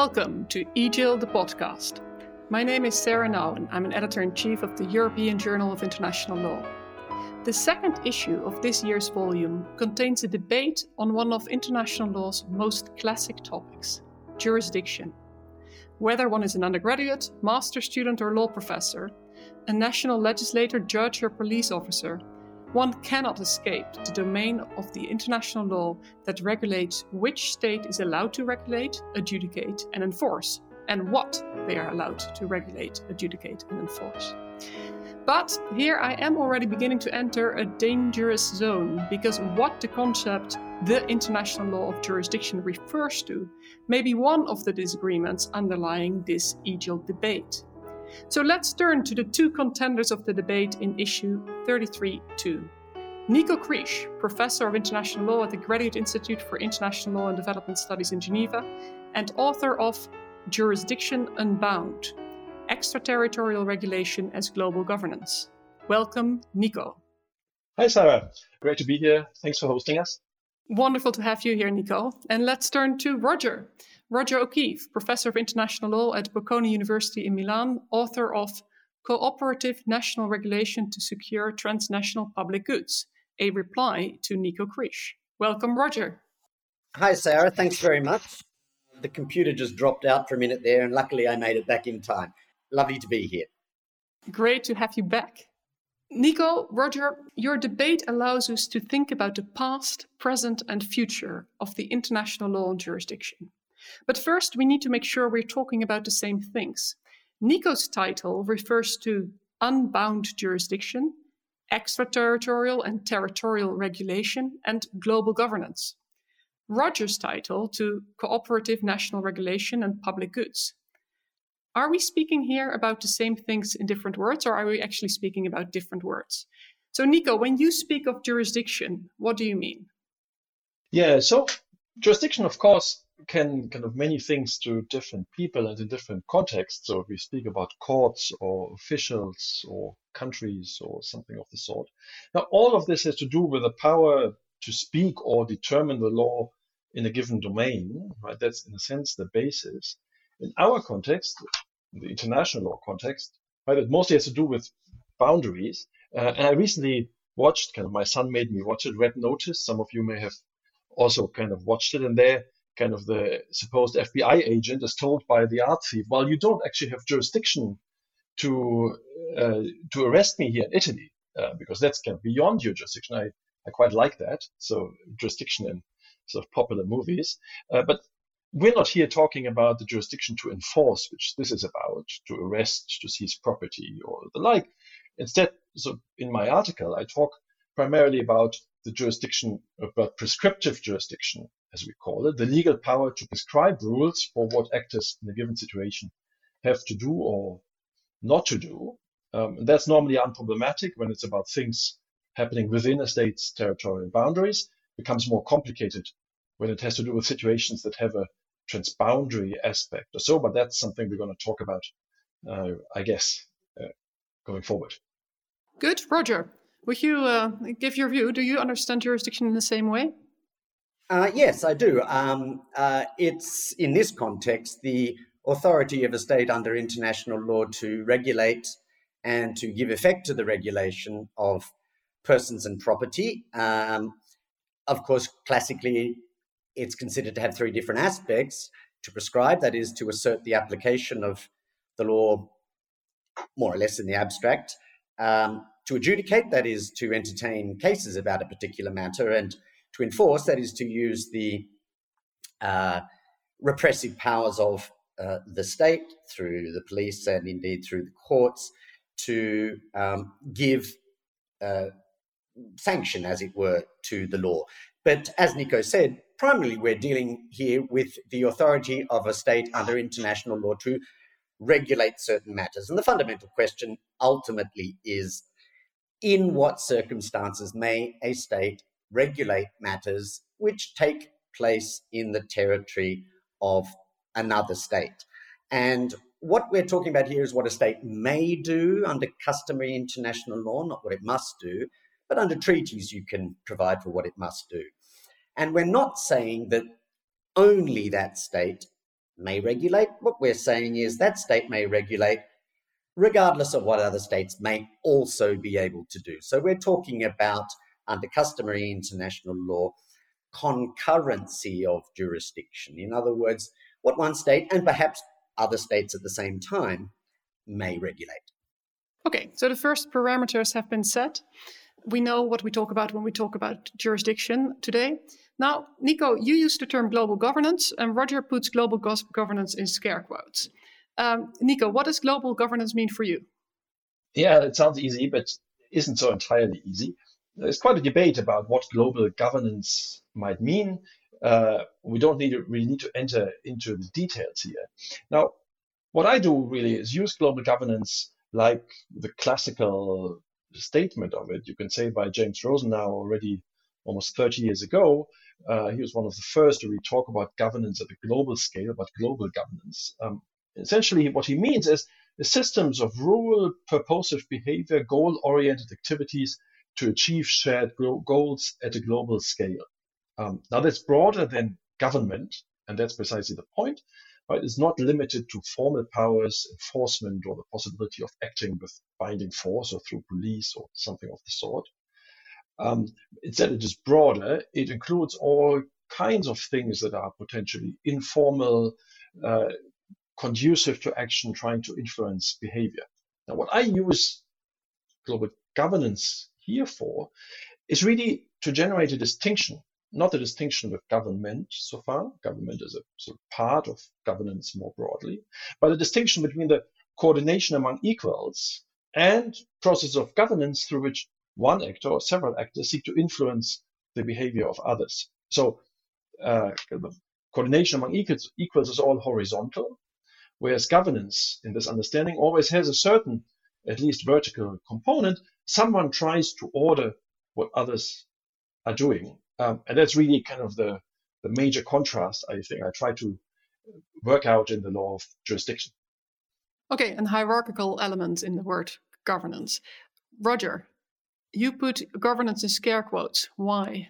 Welcome to EJIL, the podcast. My name is Sarah Nouwen. I'm an editor in chief of the European Journal of International Law. The second issue of this year's volume contains a debate on one of international law's most classic topics jurisdiction. Whether one is an undergraduate, master student, or law professor, a national legislator, judge, or police officer, one cannot escape the domain of the international law that regulates which state is allowed to regulate, adjudicate, and enforce, and what they are allowed to regulate, adjudicate, and enforce. But here I am already beginning to enter a dangerous zone because what the concept the international law of jurisdiction refers to may be one of the disagreements underlying this EJIL debate. So let's turn to the two contenders of the debate in issue 33.2. Nico Krisch, professor of international law at the Graduate Institute for International Law and Development Studies in Geneva, and author of Jurisdiction Unbound Extraterritorial Regulation as Global Governance. Welcome, Nico. Hi, Sarah. Great to be here. Thanks for hosting us. Wonderful to have you here, Nico. And let's turn to Roger. Roger O'Keefe, professor of international law at Bocconi University in Milan, author of Cooperative National Regulation to Secure Transnational Public Goods, a reply to Nico Krisch. Welcome, Roger. Hi, Sarah. Thanks very much. The computer just dropped out for a minute there, and luckily I made it back in time. Lovely to be here. Great to have you back. Nico, Roger, your debate allows us to think about the past, present, and future of the international law and jurisdiction. But first, we need to make sure we're talking about the same things. Nico's title refers to unbound jurisdiction, extraterritorial and territorial regulation, and global governance. Roger's title to cooperative national regulation and public goods. Are we speaking here about the same things in different words, or are we actually speaking about different words? So, Nico, when you speak of jurisdiction, what do you mean? Yeah, so jurisdiction, of course, can kind of many things to different people and in different contexts. So, if we speak about courts or officials or countries or something of the sort. Now, all of this has to do with the power to speak or determine the law in a given domain, right? That's in a sense the basis. In our context, the international law context, right? It mostly has to do with boundaries. Uh, and I recently watched, kind of, my son made me watch it, Red Notice. Some of you may have also kind of watched it. And there, kind of, the supposed FBI agent is told by the art thief, well, you don't actually have jurisdiction to uh, to arrest me here in Italy uh, because that's kind of beyond your jurisdiction. I, I quite like that. So jurisdiction in sort of popular movies. Uh, but we're not here talking about the jurisdiction to enforce, which this is about, to arrest, to seize property, or the like. Instead, so in my article, I talk primarily about the jurisdiction, about prescriptive jurisdiction, as we call it, the legal power to prescribe rules for what actors in a given situation have to do or not to do. Um, and that's normally unproblematic when it's about things happening within a state's territorial boundaries. It becomes more complicated when it has to do with situations that have a transboundary aspect or so, but that's something we're going to talk about, uh, I guess, uh, going forward. Good. Roger, would you uh, give your view? Do you understand jurisdiction in the same way? Uh, yes, I do. Um, uh, it's in this context the authority of a state under international law to regulate and to give effect to the regulation of persons and property. Um, of course, classically, it's considered to have three different aspects to prescribe that is, to assert the application of the law more or less in the abstract, um, to adjudicate, that is, to entertain cases about a particular matter, and to enforce, that is, to use the uh, repressive powers of uh, the state through the police and indeed through the courts to um, give uh, sanction, as it were, to the law. But as Nico said, primarily we're dealing here with the authority of a state under international law to regulate certain matters. And the fundamental question ultimately is in what circumstances may a state regulate matters which take place in the territory of another state? And what we're talking about here is what a state may do under customary international law, not what it must do, but under treaties you can provide for what it must do. And we're not saying that only that state may regulate. What we're saying is that state may regulate regardless of what other states may also be able to do. So we're talking about, under customary international law, concurrency of jurisdiction. In other words, what one state and perhaps other states at the same time may regulate. Okay, so the first parameters have been set. We know what we talk about when we talk about jurisdiction today. Now, Nico, you use the term global governance, and Roger puts global go- governance in scare quotes. Um, Nico, what does global governance mean for you? Yeah, it sounds easy, but isn't so entirely easy. There's quite a debate about what global governance might mean. Uh, we don't need to, really need to enter into the details here. Now, what I do really is use global governance like the classical statement of it. You can say by James Rosenau already almost 30 years ago. Uh, he was one of the first to really talk about governance at a global scale, but global governance. Um, essentially, what he means is the systems of rule, purposive behavior, goal oriented activities to achieve shared goals at a global scale. Um, now, that's broader than government, and that's precisely the point. Right? It's not limited to formal powers, enforcement, or the possibility of acting with binding force or through police or something of the sort. Um, instead, it is broader. It includes all kinds of things that are potentially informal, uh, conducive to action, trying to influence behavior. Now, what I use global governance here for is really to generate a distinction, not a distinction with government so far. Government is a sort of part of governance more broadly, but a distinction between the coordination among equals and process of governance through which one actor or several actors seek to influence the behavior of others. So uh, coordination among equals, equals is all horizontal, whereas governance in this understanding always has a certain, at least vertical component. Someone tries to order what others are doing. Um, and that's really kind of the, the major contrast I think I try to work out in the law of jurisdiction. Okay, and hierarchical element in the word governance. Roger, you put governance in scare quotes. Why?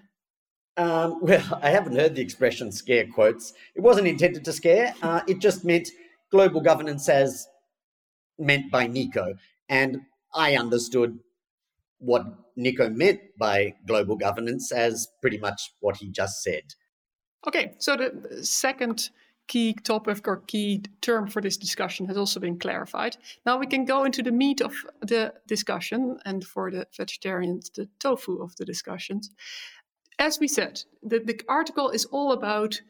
Um, well, I haven't heard the expression scare quotes. It wasn't intended to scare. Uh, it just meant global governance as meant by Nico. And I understood what Nico meant by global governance as pretty much what he just said. Okay, so the second key topic or key term for this discussion has also been clarified. Now we can go into the meat of the discussion and for the vegetarians, the tofu of the discussions. As we said, the, the article is all about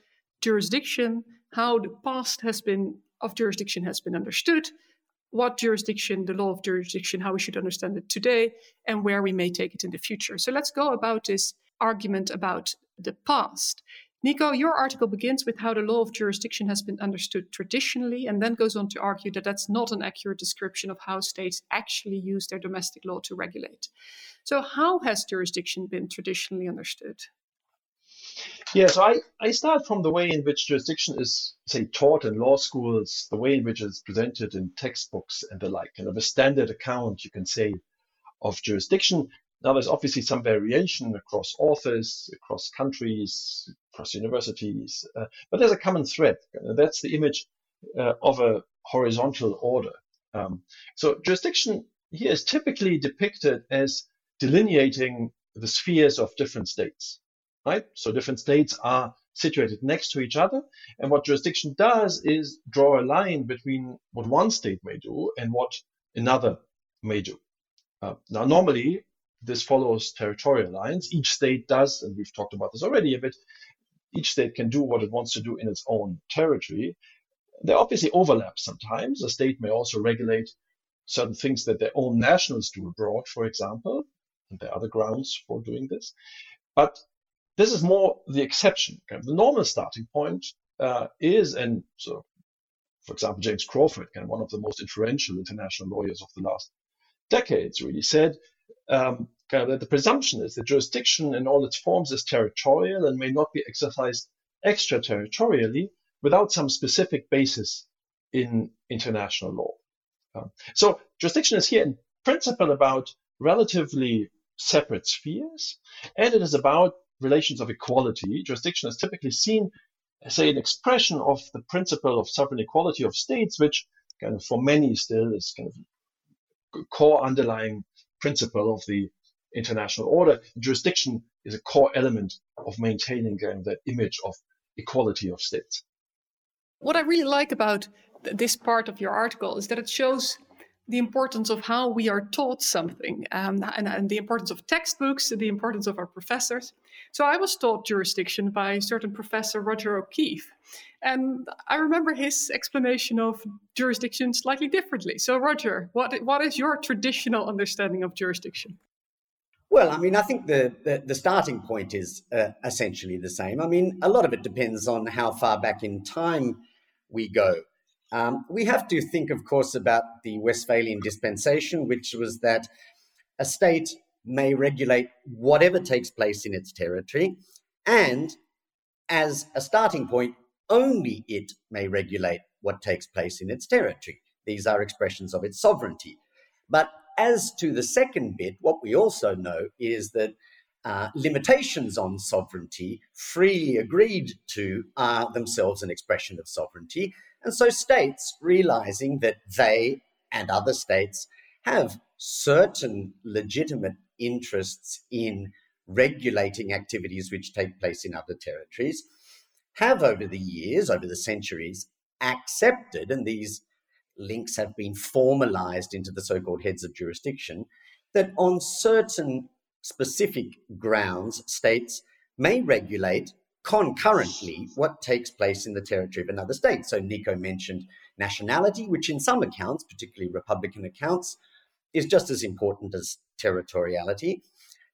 jurisdiction, how the past has been of jurisdiction has been understood, what jurisdiction, the law of jurisdiction, how we should understand it today, and where we may take it in the future. So let's go about this argument about the past. Nico, your article begins with how the law of jurisdiction has been understood traditionally, and then goes on to argue that that's not an accurate description of how states actually use their domestic law to regulate. So, how has jurisdiction been traditionally understood? Yeah, so I, I start from the way in which jurisdiction is, say, taught in law schools, the way in which it's presented in textbooks and the like, kind of a standard account, you can say, of jurisdiction. Now, there's obviously some variation across authors, across countries, across universities, uh, but there's a common thread. That's the image uh, of a horizontal order. Um, so, jurisdiction here is typically depicted as delineating the spheres of different states, right? So, different states are situated next to each other, and what jurisdiction does is draw a line between what one state may do and what another may do. Uh, now, normally, this follows territorial lines. Each state does, and we've talked about this already a bit, each state can do what it wants to do in its own territory. They obviously overlap sometimes. A state may also regulate certain things that their own nationals do abroad, for example, and there are other grounds for doing this. But this is more the exception. Kind of the normal starting point uh, is, and so, for example, James Crawford, kind of one of the most influential international lawyers of the last decades, really said um, kind of that the presumption is that jurisdiction in all its forms is territorial and may not be exercised extraterritorially without some specific basis in international law. Um, so jurisdiction is here in principle about relatively separate spheres, and it is about relations of equality. Jurisdiction is typically seen say, an expression of the principle of sovereign equality of states, which kind of for many still is kind of core underlying principle of the international order. Jurisdiction is a core element of maintaining um, that image of equality of states. What I really like about th- this part of your article is that it shows the importance of how we are taught something um, and, and, the importance of textbooks, the importance of our professors. So I was taught jurisdiction by a certain professor, Roger O'Keefe. And I remember his explanation of jurisdiction slightly differently. So, Roger, what, what is your traditional understanding of jurisdiction? Well, I mean, I think the, the, the starting point is uh, essentially the same. I mean, a lot of it depends on how far back in time we go. Um, we have to think, of course, about the Westphalian dispensation, which was that a state may regulate whatever takes place in its territory, and as a starting point, only it may regulate what takes place in its territory. These are expressions of its sovereignty. But as to the second bit, what we also know is that uh, limitations on sovereignty, freely agreed to, are themselves an expression of sovereignty. And so states, realizing that they and other states have certain legitimate interests in regulating activities which take place in other territories, have over the years, over the centuries, accepted, and these links have been formalized into the so called heads of jurisdiction, that on certain specific grounds, states may regulate concurrently what takes place in the territory of another state. So Nico mentioned nationality, which in some accounts, particularly Republican accounts, is just as important as territoriality.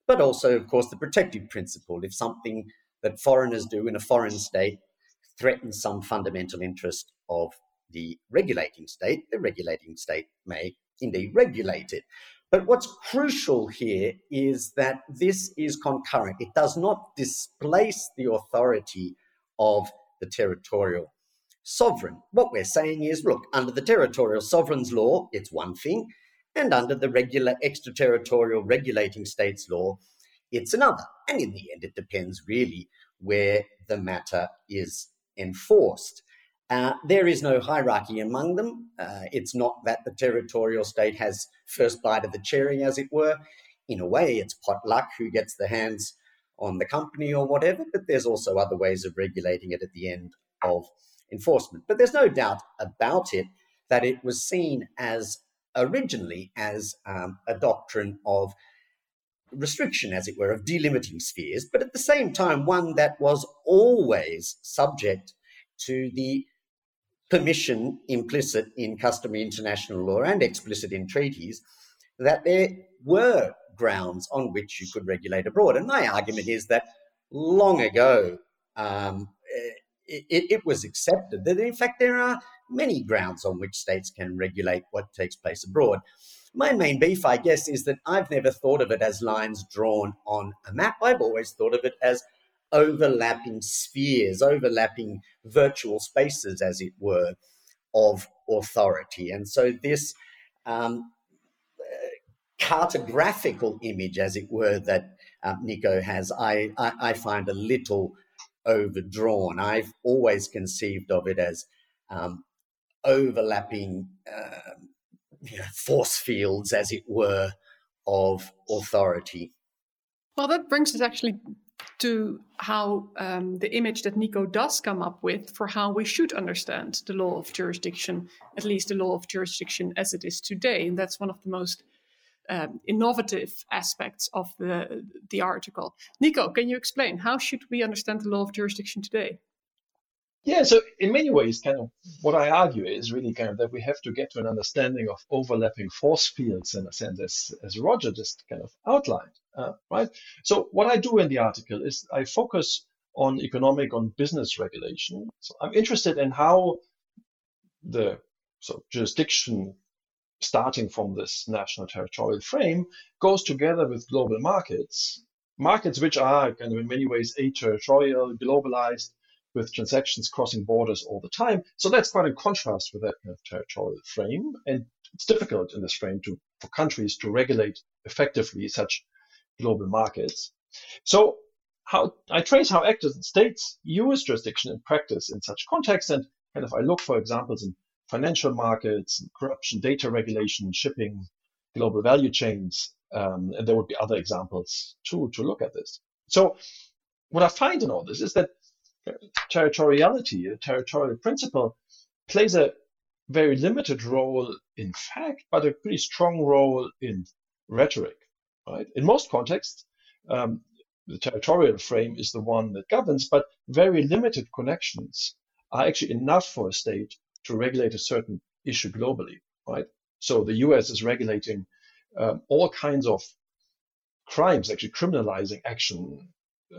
But also, of course, the protective principle. If something that foreigners do in a foreign state threatens some fundamental interest of the regulating state, the regulating state may indeed regulate it. But what's crucial here is that this is concurrent. It does not displace the authority of the territorial sovereign. What we're saying is look, under the territorial sovereign's law, it's one thing, and under the regular extraterritorial regulating states law, it's another. And in the end, it depends really where the matter is enforced. Uh, there is no hierarchy among them. Uh, it's not that the territorial state has first bite of the cherry, as it were. In a way, it's potluck who gets the hands on the company or whatever, but there's also other ways of regulating it at the end of enforcement. But there's no doubt about it that it was seen as originally as um, a doctrine of restriction, as it were, of delimiting spheres, but at the same time, one that was always subject to the permission implicit in customary international law and explicit in treaties that there were grounds on which you could regulate abroad. And my argument is that long ago um, it, it, was accepted that, in fact, there are many grounds on which states can regulate what takes place abroad. My main beef, I guess, is that I've never thought of it as lines drawn on a map. I've always thought of it as overlapping spheres, overlapping virtual spaces, as it were, of authority. And so this um, cartographical image, as it were, that um, Nico has, I, I, I, find a little overdrawn. I've always conceived of it as um, overlapping uh, you know, force fields, as it were, of authority. Well, that brings us actually to how um, the image that Nico does come up with for how we should understand the law of jurisdiction, at least the law of jurisdiction as it is today. And that's one of the most um, innovative aspects of the, the article. Nico, can you explain how should we understand the law of jurisdiction today? Yeah, so in many ways, kind of what I argue is really kind of that we have to get to an understanding of overlapping force fields in a sense, as, as Roger just kind of outlined, uh, right? So what I do in the article is I focus on economic, on business regulation. So I'm interested in how the so jurisdiction starting from this national territorial frame goes together with global markets, markets which are kind of in many ways a territorial, globalized, with transactions crossing borders all the time. So that's quite in contrast with that kind of territorial frame. And it's difficult in this frame to, for countries to regulate effectively such global markets. So how I trace how actors and states use jurisdiction in practice in such contexts, and kind of I look for examples in financial markets, corruption, data regulation, shipping, global value chains, um, and there would be other examples too to look at this. So what I find in all this is that territoriality, a territorial principle, plays a very limited role in fact, but a pretty strong role in rhetoric. Right? In most contexts, um, the territorial frame is the one that governs, but very limited connections are actually enough for a state to regulate a certain issue globally. Right? So the U.S. is regulating um, all kinds of crimes, actually criminalizing action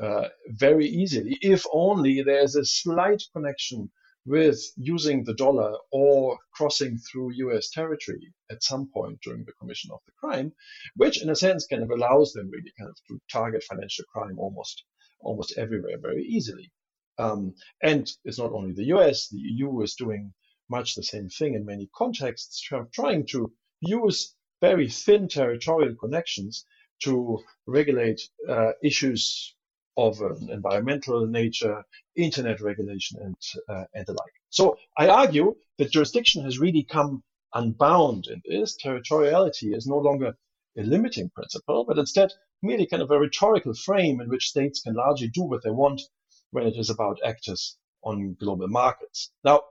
uh, very easily, if only there's a slight connection with using the dollar or crossing through US territory at some point during the commission of the crime, which in a sense kind of allows them really kind of to target financial crime almost almost everywhere very easily. Um, and it's not only the US, the EU is doing much the same thing in many contexts, trying to use very thin territorial connections to regulate uh, issues of an environmental nature, internet regulation, and, uh, and the like. So I argue that jurisdiction has really come unbound in this. Territoriality is no longer a limiting principle, but instead merely kind of a rhetorical frame in which states can largely do what they want when it is about actors on global markets. Now,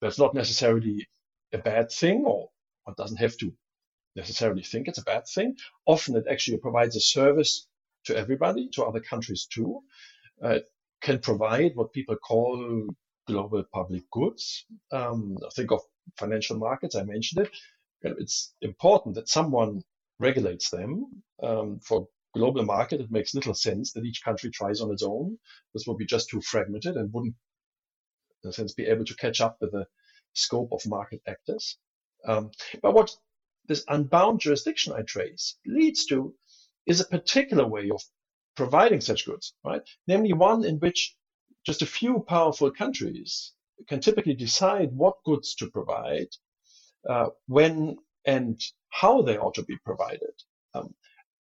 that's not necessarily a bad thing, or one doesn't have to necessarily think it's a bad thing. Often it actually provides a service to everybody, to other countries too. Uh, can provide what people call global public goods. Um, think of financial markets, I mentioned it. It's important that someone regulates them. Um, for global market, it makes little sense that each country tries on its own. This would be just too fragmented and wouldn't, in a sense, be able to catch up with the scope of market actors. Um, but what this unbound jurisdiction I trace leads to is a particular way of providing such goods, right? Namely, one in which just a few powerful countries can typically decide what goods to provide, uh, when and how they ought to be provided. Um,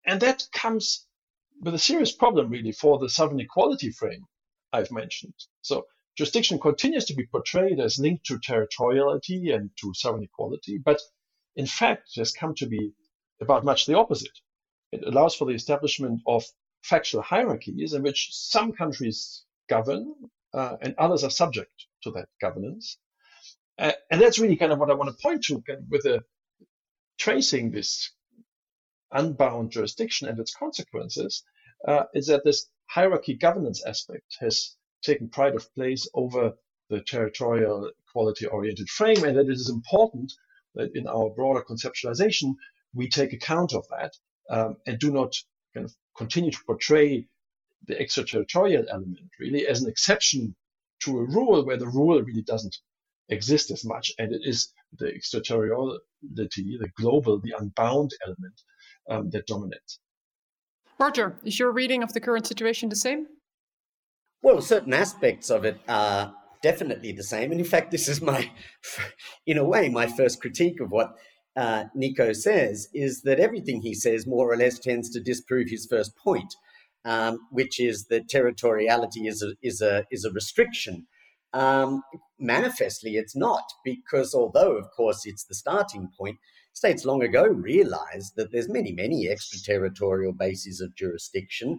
and that comes with a serious problem, really, for the sovereign equality frame I've mentioned. So jurisdiction continues to be portrayed as linked to territoriality and to sovereign equality, but in fact, it has come to be about much the opposite. It allows for the establishment of factual hierarchies in which some countries govern uh, and others are subject to that governance. Uh, and that's really kind of what I want to point to with the tracing this unbound jurisdiction and its consequences uh, is that this hierarchy governance aspect has taken pride of place over the territorial equality oriented frame and that it is important that in our broader conceptualization we take account of that um, and do not kind of continue to portray the extraterritorial element really as an exception to a rule where the rule really doesn't exist as much. And it is the extraterritoriality, the global, the unbound element um, that dominates. Roger, is your reading of the current situation the same? Well, certain aspects of it are definitely the same. And in fact, this is my, in a way, my first critique of what uh, Nico says is that everything he says more or less tends to disprove his first point, um, which is that territoriality is a, is a, is a restriction. Um, manifestly, it's not, because although, of course, it's the starting point, states long ago realized that there's many, many extraterritorial bases of jurisdiction.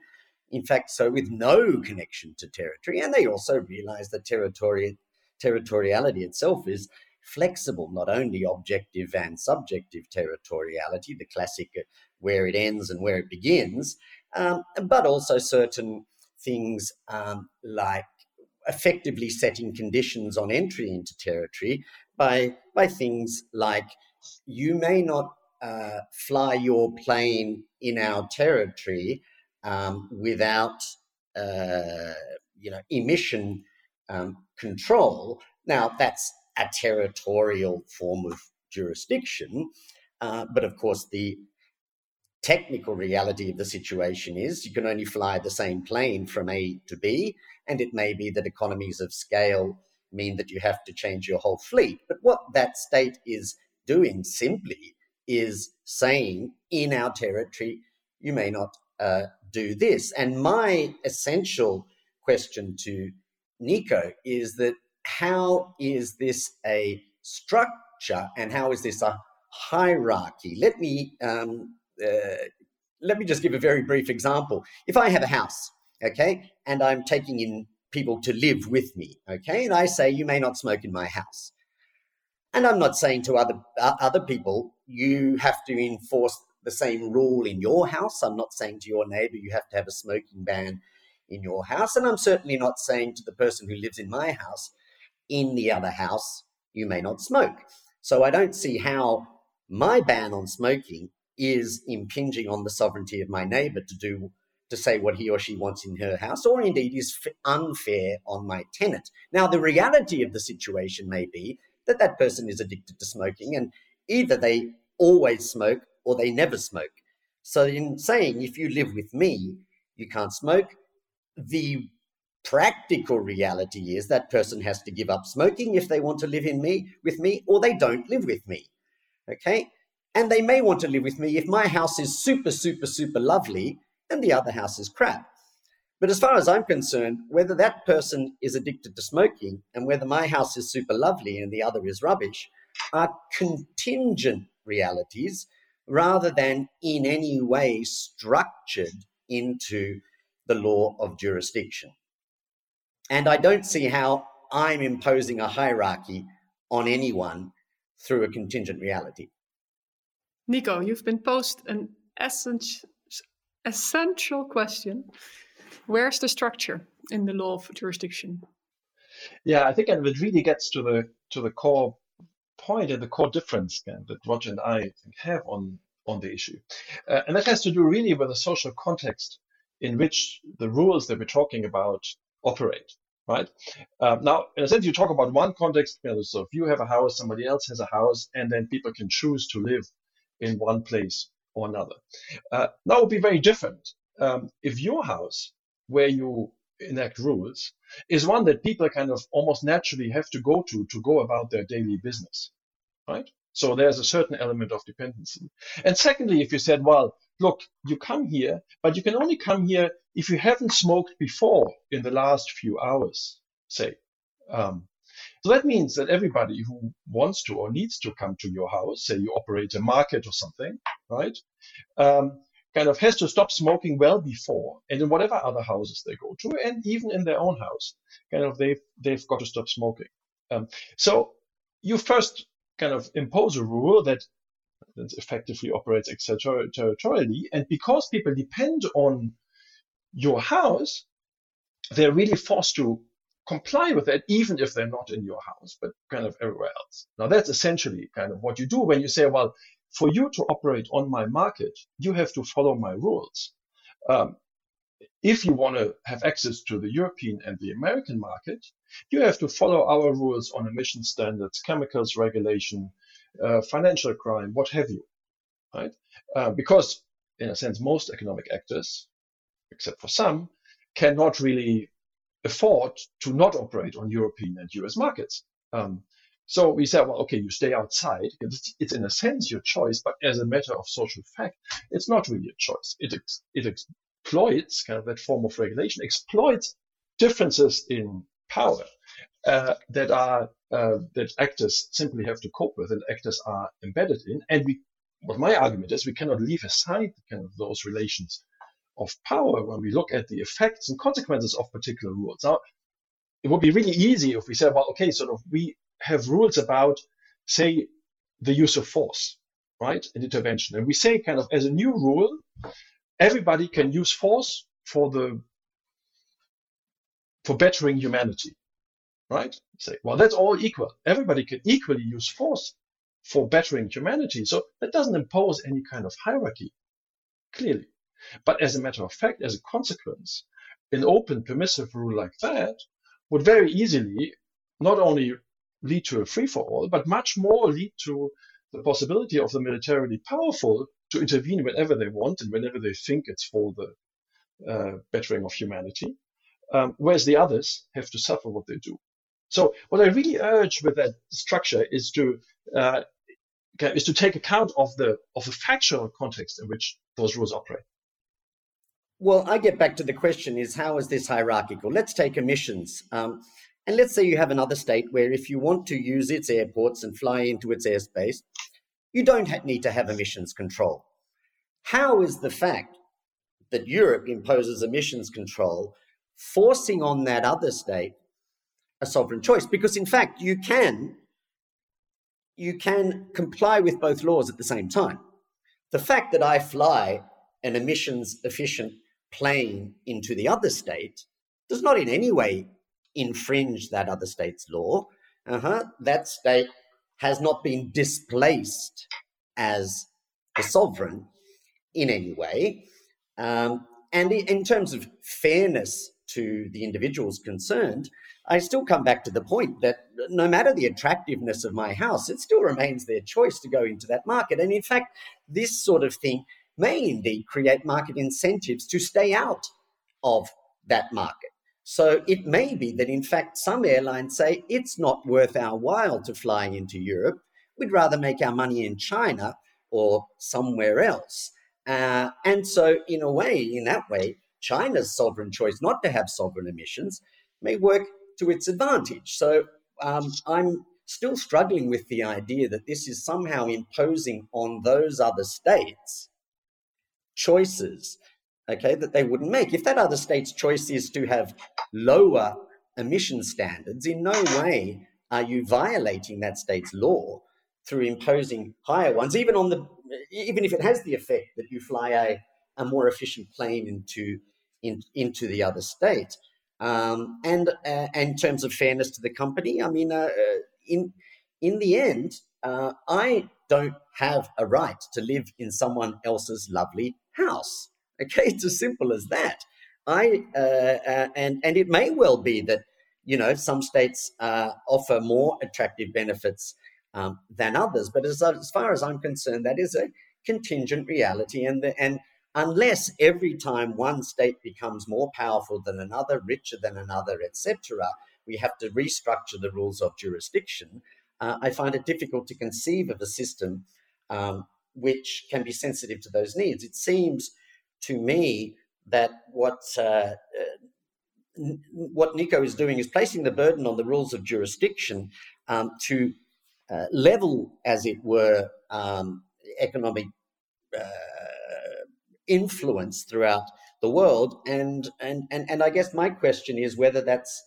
In fact, so with no connection to territory. And they also realized that territori- territoriality itself is flexible, not only objective and subjective territoriality, the classic uh, where it ends and where it begins, um, but also certain things um, like effectively setting conditions on entry into territory by, by things like you may not uh, fly your plane in our territory um, without uh, you know emission um, control. Now that's a territorial form of jurisdiction. Uh, but of course, the technical reality of the situation is you can only fly the same plane from A to B, and it may be that economies of scale mean that you have to change your whole fleet. But what that state is doing simply is saying in our territory, you may not uh, do this. And my essential question to Nico is that how is this a structure and how is this a hierarchy? Let me um, uh, let me just give a very brief example. If I have a house, okay, and I'm taking in people to live with me, okay, and I say you may not smoke in my house, and I'm not saying to other uh, other people you have to enforce the same rule in your house. I'm not saying to your neighbor you have to have a smoking ban in your house, and I'm certainly not saying to the person who lives in my house in the other house you may not smoke. So I don't see how my ban on smoking is impinging on the sovereignty of my neighbor to do to say what he or she wants in her house, or indeed is unfair on my tenant. Now, the reality of the situation may be that that person is addicted to smoking, and either they always smoke or they never smoke. So, in saying if you live with me, you can't smoke, the practical reality is that person has to give up smoking if they want to live in me with me, or they don't live with me. Okay, and they may want to live with me if my house is super, super, super lovely and the other house is crap. But as far as I'm concerned, whether that person is addicted to smoking and whether my house is super lovely and the other is rubbish are contingent realities rather than in any way structured into the law of jurisdiction. And I don't see how I'm imposing a hierarchy on anyone through a contingent reality. Nico, you've been posed an essential, essential question. Where's the structure in the law of jurisdiction? Yeah, I think and it really gets to the to the core point and the core difference again, that Roger and I have on on the issue, uh, and that has to do really with the social context in which the rules that we're talking about operate. Right um, now, in a sense, you talk about one context. You know, so if you have a house, somebody else has a house, and then people can choose to live in one place or another. Uh, that would be very different um, if your house, where you enact rules, is one that people kind of almost naturally have to go to to go about their daily business, right? So there's a certain element of dependency. And secondly, if you said, well, look, you come here, but you can only come here if you haven't smoked before in the last few hours, say, um, so that means that everybody who wants to or needs to come to your house, say you operate a market or something, right, um, kind of has to stop smoking well before, and in whatever other houses they go to, and even in their own house, kind of they've they've got to stop smoking. Um, so you first kind of impose a rule that that effectively operates extraterritorially, and because people depend on your house, they're really forced to comply with that, even if they're not in your house, but kind of everywhere else. Now, that's essentially kind of what you do when you say, well, for you to operate on my market, you have to follow my rules. Um, if you want to have access to the European and the American market, you have to follow our rules on emission standards, chemicals regulation, uh, financial crime, what have you, right? Uh, because, in a sense, most economic actors, except for some, cannot really afford to not operate on European and US markets. Um, so we said, well, okay, you stay outside. It's, it's, in a sense your choice, but as a matter of social fact, it's not really a choice. It, ex, it exploits kind of that form of regulation, exploits differences in power uh, that are uh, that actors simply have to cope with, and actors are embedded in. And we, what my argument is, we cannot leave aside kind of those relations of power when we look at the effects and consequences of particular rules. Now, it would be really easy if we said, well, okay, sort of we have rules about, say, the use of force, right, in intervention. And we say kind of as a new rule, everybody can use force for the for bettering humanity, right? Say, well, that's all equal. Everybody can equally use force for bettering humanity. So that doesn't impose any kind of hierarchy, clearly. But as a matter of fact, as a consequence, an open permissive rule like that would very easily not only lead to a free for all, but much more lead to the possibility of the militarily powerful to intervene whenever they want and whenever they think it's for the uh, bettering of humanity, um, whereas the others have to suffer what they do. So what I really urge with that structure is to uh, is to take account of the of the factual context in which those rules operate. Well, I get back to the question is how is this hierarchical? Let's take emissions. Um, and let's say you have another state where if you want to use its airports and fly into its airspace, you don't need to have emissions control. How is the fact that Europe imposes emissions control forcing on that other state a sovereign choice? Because in fact, you can you can comply with both laws at the same time. The fact that I fly an emissions efficient plane into the other state does not in any way infringe that other state's law. Uh-huh. That state has not been displaced as the sovereign in any way. Um, and in terms of fairness to the individuals concerned, I still come back to the point that no matter the attractiveness of my house, it still remains their choice to go into that market. And in fact, this sort of thing may indeed create market incentives to stay out of that market. So it may be that, in fact, some airlines say it's not worth our while to fly into Europe. We'd rather make our money in China or somewhere else. Uh, and so, in a way, in that way, China's sovereign choice not to have sovereign emissions may work to its advantage. So um, I'm still struggling with the idea that this is somehow imposing on those other states choices, okay, that they wouldn't make. If that other state's choice is to have lower emission standards, in no way are you violating that state's law through imposing higher ones, even on the even if it has the effect that you fly a, a more efficient plane into in, into the other state. Um, and uh, in terms of fairness to the company, I mean, uh, uh, in in the end, uh, I don't have a right to live in someone else's lovely house. Okay, it's as simple as that. I uh, uh, and and it may well be that you know some states offer more attractive benefits um, than others, but as as far as I'm concerned, that is a contingent reality, and the, and unless every time one state becomes more powerful than another, richer than another, etc., we have to restructure the rules of jurisdiction. Uh, I find it difficult to conceive of a system um, which can be sensitive to those needs. It seems to me that what uh, uh, what Nico is doing is placing the burden on the rules of jurisdiction um, to uh, level, as it were, um, economic uh, influence throughout the world. And, and, and, and I guess my question is whether that's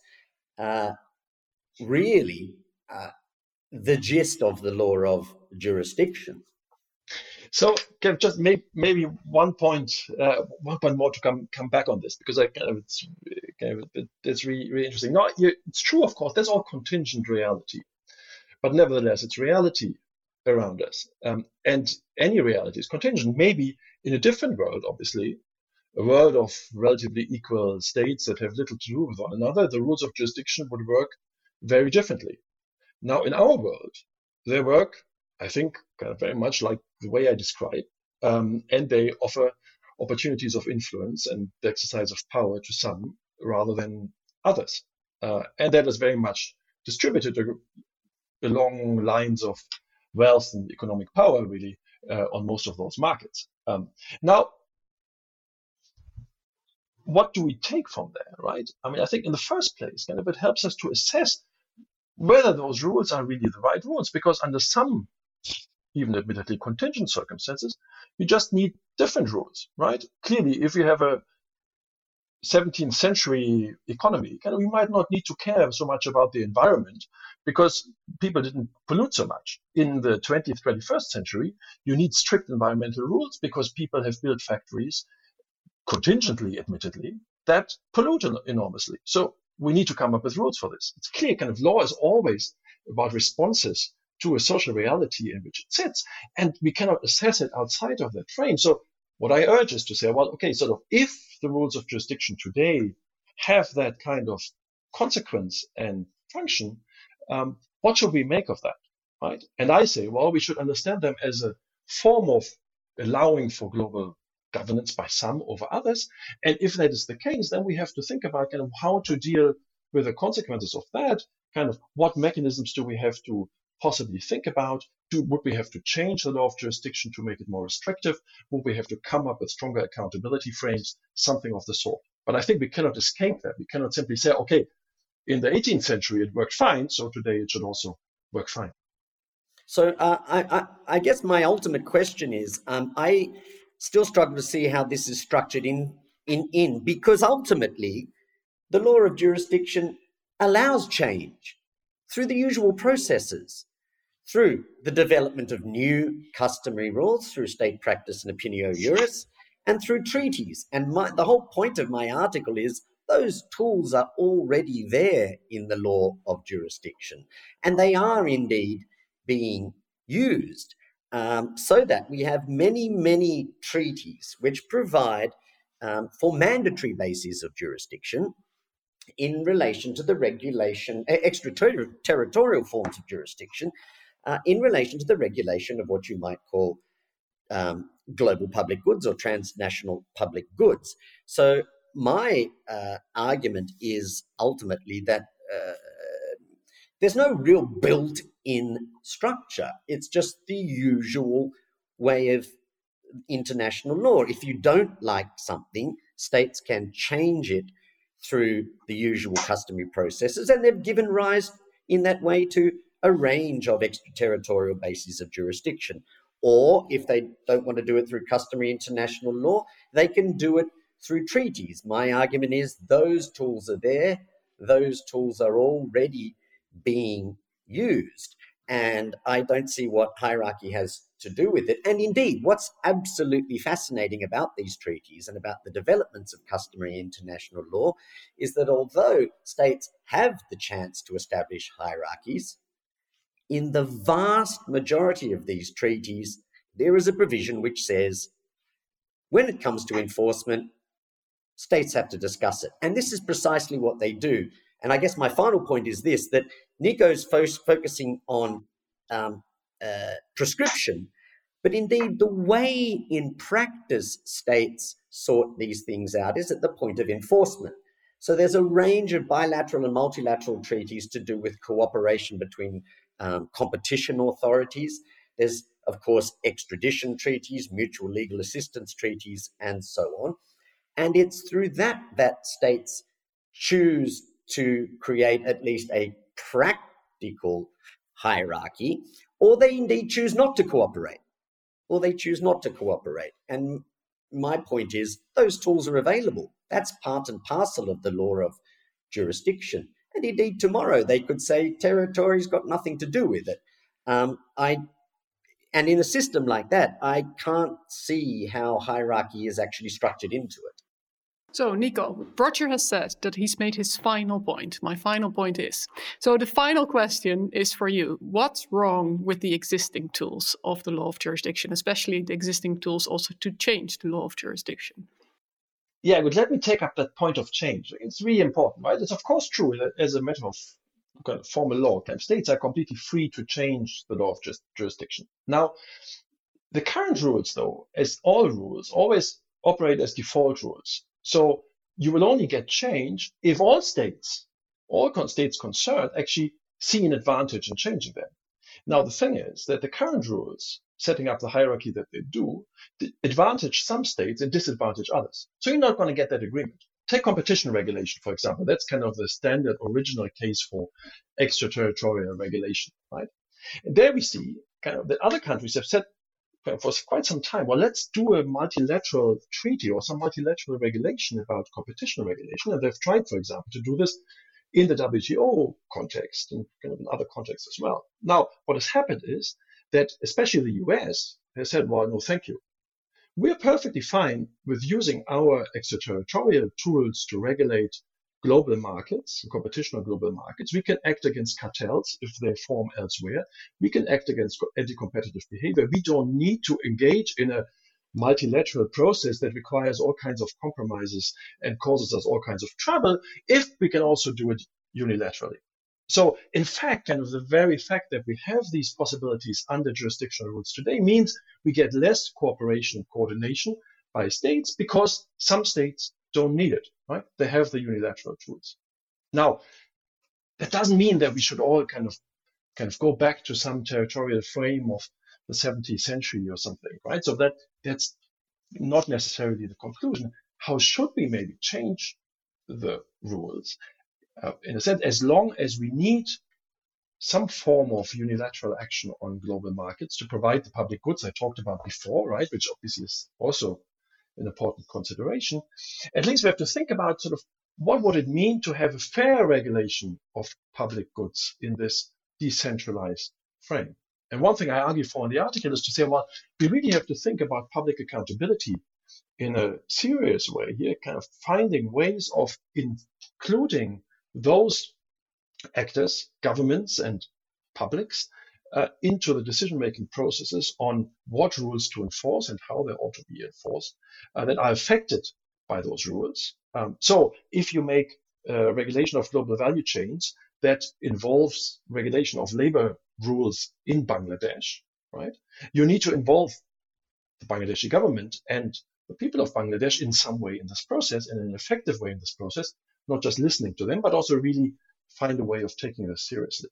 uh, really uh, the gist of the law of jurisdiction. So, just maybe, maybe one point, uh, one point more to come come back on this because I kind of it's kind of, it's really, really interesting. No, it's true, of course. That's all contingent reality, but nevertheless, it's reality around us, um, and any reality is contingent. Maybe in a different world, obviously, a world of relatively equal states that have little to do with one another, the rules of jurisdiction would work very differently. Now, in our world, they work, I think, kind of very much like the way I describe, um, and they offer opportunities of influence and the exercise of power to some rather than others. Uh, and that is very much distributed along lines of wealth and economic power, really, uh, on most of those markets. Um, now, what do we take from there, right? I mean, I think in the first place, kind of it helps us to assess whether those rules are really the right rules, because under some, even admittedly contingent circumstances, you just need different rules, right? Clearly, if you have a 17th century economy, kind of, we might not need to care so much about the environment because people didn't pollute so much. In the 20th, 21st century, you need strict environmental rules because people have built factories, contingently, admittedly, that pollute enormously. So we need to come up with rules for this. It's clear, kind of law is always about responses to a social reality in which it sits, and we cannot assess it outside of that frame. So what I urge is to say, well, okay, sort of if the rules of jurisdiction today have that kind of consequence and function, um, what should we make of that? Right? And I say, well, we should understand them as a form of allowing for global governance by some over others. And if that is the case, then we have to think about kind of how to deal with the consequences of that. Kind of what mechanisms do we have to possibly think about do, would we have to change the law of jurisdiction to make it more restrictive? Would we have to come up with stronger accountability frames? Something of the sort. But I think we cannot escape that. We cannot simply say, okay, in the 18th century it worked fine, so today it should also work fine. So uh, I, I, I, guess my ultimate question is, um, I still struggle to see how this is structured in in in because ultimately, the law of jurisdiction allows change through the usual processes, through the development of new customary rules, through state practice and opinio juris, and through treaties. And my, the whole point of my article is those tools are already there in the law of jurisdiction, and they are indeed being used um, so that we have many, many treaties which provide um, for mandatory bases of jurisdiction in relation to the regulation, extraterritorial forms of jurisdiction, uh, in relation to the regulation of what you might call um, global public goods or transnational public goods. So, my uh, argument is ultimately that uh, there's no real built in structure. It's just the usual way of international law. If you don't like something, states can change it through the usual customary processes, and they've given rise in that way to a range of extraterritorial bases of jurisdiction. Or if they don't want to do it through customary international law, they can do it through treaties. My argument is those tools are there, those tools are already being used. And I don't see what hierarchy has to do with it. And indeed, what's absolutely fascinating about these treaties and about the developments of customary international law is that although states have the chance to establish hierarchies, in the vast majority of these treaties, there is a provision which says when it comes to enforcement, states have to discuss it. And this is precisely what they do. And I guess my final point is this that Nico's fo- focusing on um, uh, prescription, but indeed the way in practice states sort these things out is at the point of enforcement. So there's a range of bilateral and multilateral treaties to do with cooperation between um, competition authorities. There's, of course, extradition treaties, mutual legal assistance treaties, and so on. And it's through that that states choose to create at least a practical hierarchy, or they indeed choose not to cooperate, or they choose not to cooperate. And my point is, those tools are available. That's part and parcel of the law of jurisdiction. And indeed, tomorrow they could say territory's got nothing to do with it. Um, I, and in a system like that, I can't see how hierarchy is actually structured into it. So, Nico, Roger has said that he's made his final point. My final point is so the final question is for you. What's wrong with the existing tools of the law of jurisdiction, especially the existing tools also to change the law of jurisdiction? Yeah, but let me take up that point of change. It's really important, right? It's of course true as a matter of kind of formal law, states are completely free to change the law of jurisdiction. Now, the current rules, though, as all rules, always operate as default rules. So you will only get change if all states, all states concerned, actually see an advantage in changing them. Now, the thing is that the current rules setting up the hierarchy that they do advantage some states and disadvantage others. So you're not going to get that agreement. Take competition regulation, for example. That's kind of the standard original case for extraterritorial regulation, right? And there we see kind of that other countries have set for quite some time, well, let's do a multilateral treaty or some multilateral regulation about competition regulation. And they've tried, for example, to do this in the WTO context and kind of in other contexts as well. Now, what has happened is that especially the US has said, well, no, thank you. We're perfectly fine with using our extraterritorial tools to regulate global markets, competition on global markets. We can act against cartels if they form elsewhere. We can act against anti-competitive behavior. We don't need to engage in a multilateral process that requires all kinds of compromises and causes us all kinds of trouble if we can also do it unilaterally. So, in fact, kind of the very fact that we have these possibilities under jurisdictional rules today means we get less cooperation and coordination by states because some states don't need it, right? They have the unilateral tools. Now, that doesn't mean that we should all kind of kind of go back to some territorial frame of the 17th century or something, right? So that that's not necessarily the conclusion. How should we maybe change the rules? Uh, in a sense, as long as we need some form of unilateral action on global markets to provide the public goods I talked about before, right? Which obviously is also an important consideration. At least we have to think about sort of what would it mean to have a fair regulation of public goods in this decentralized frame. And one thing I argue for in the article is to say, well, we really have to think about public accountability in a serious way here, kind of finding ways of including those actors, governments and publics, uh, into the decision making processes on what rules to enforce and how they ought to be enforced uh, that are affected by those rules. Um, so if you make uh, regulation of global value chains that involves regulation of labor rules in Bangladesh, right? You need to involve the Bangladeshi government and the people of Bangladesh in some way in this process, in an effective way in this process, not just listening to them, but also really find a way of taking this seriously.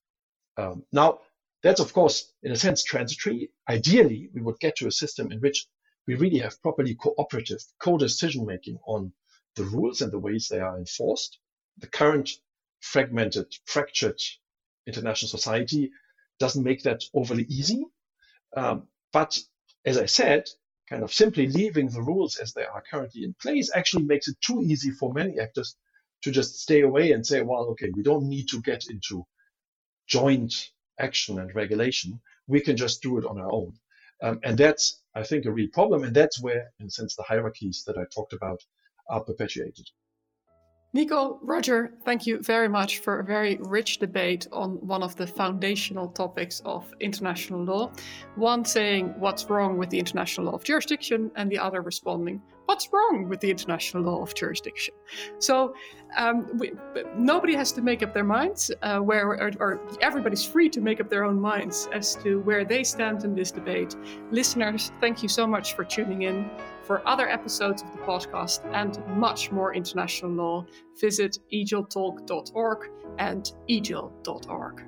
Um, now, that's of course, in a sense, transitory. Ideally, we would get to a system in which we really have properly cooperative co-decision making on the rules and the ways they are enforced. The current fragmented, fractured international society doesn't make that overly easy. Um, but as I said, kind of simply leaving the rules as they are currently in place actually makes it too easy for many actors to just stay away and say, well, okay, we don't need to get into joint action and regulation. We can just do it on our own. Um, and that's, I think, a real problem. And that's where, in a sense, the hierarchies that I talked about are perpetuated. Nico, Roger, thank you very much for a very rich debate on one of the foundational topics of international law. One saying what's wrong with the international law of jurisdiction, and the other responding what's wrong with the international law of jurisdiction. So um, we, nobody has to make up their minds, uh, where or, or everybody's free to make up their own minds as to where they stand in this debate. Listeners, thank you so much for tuning in. For other episodes of the podcast and much more international law, visit ejiltalk.org and ejil.org.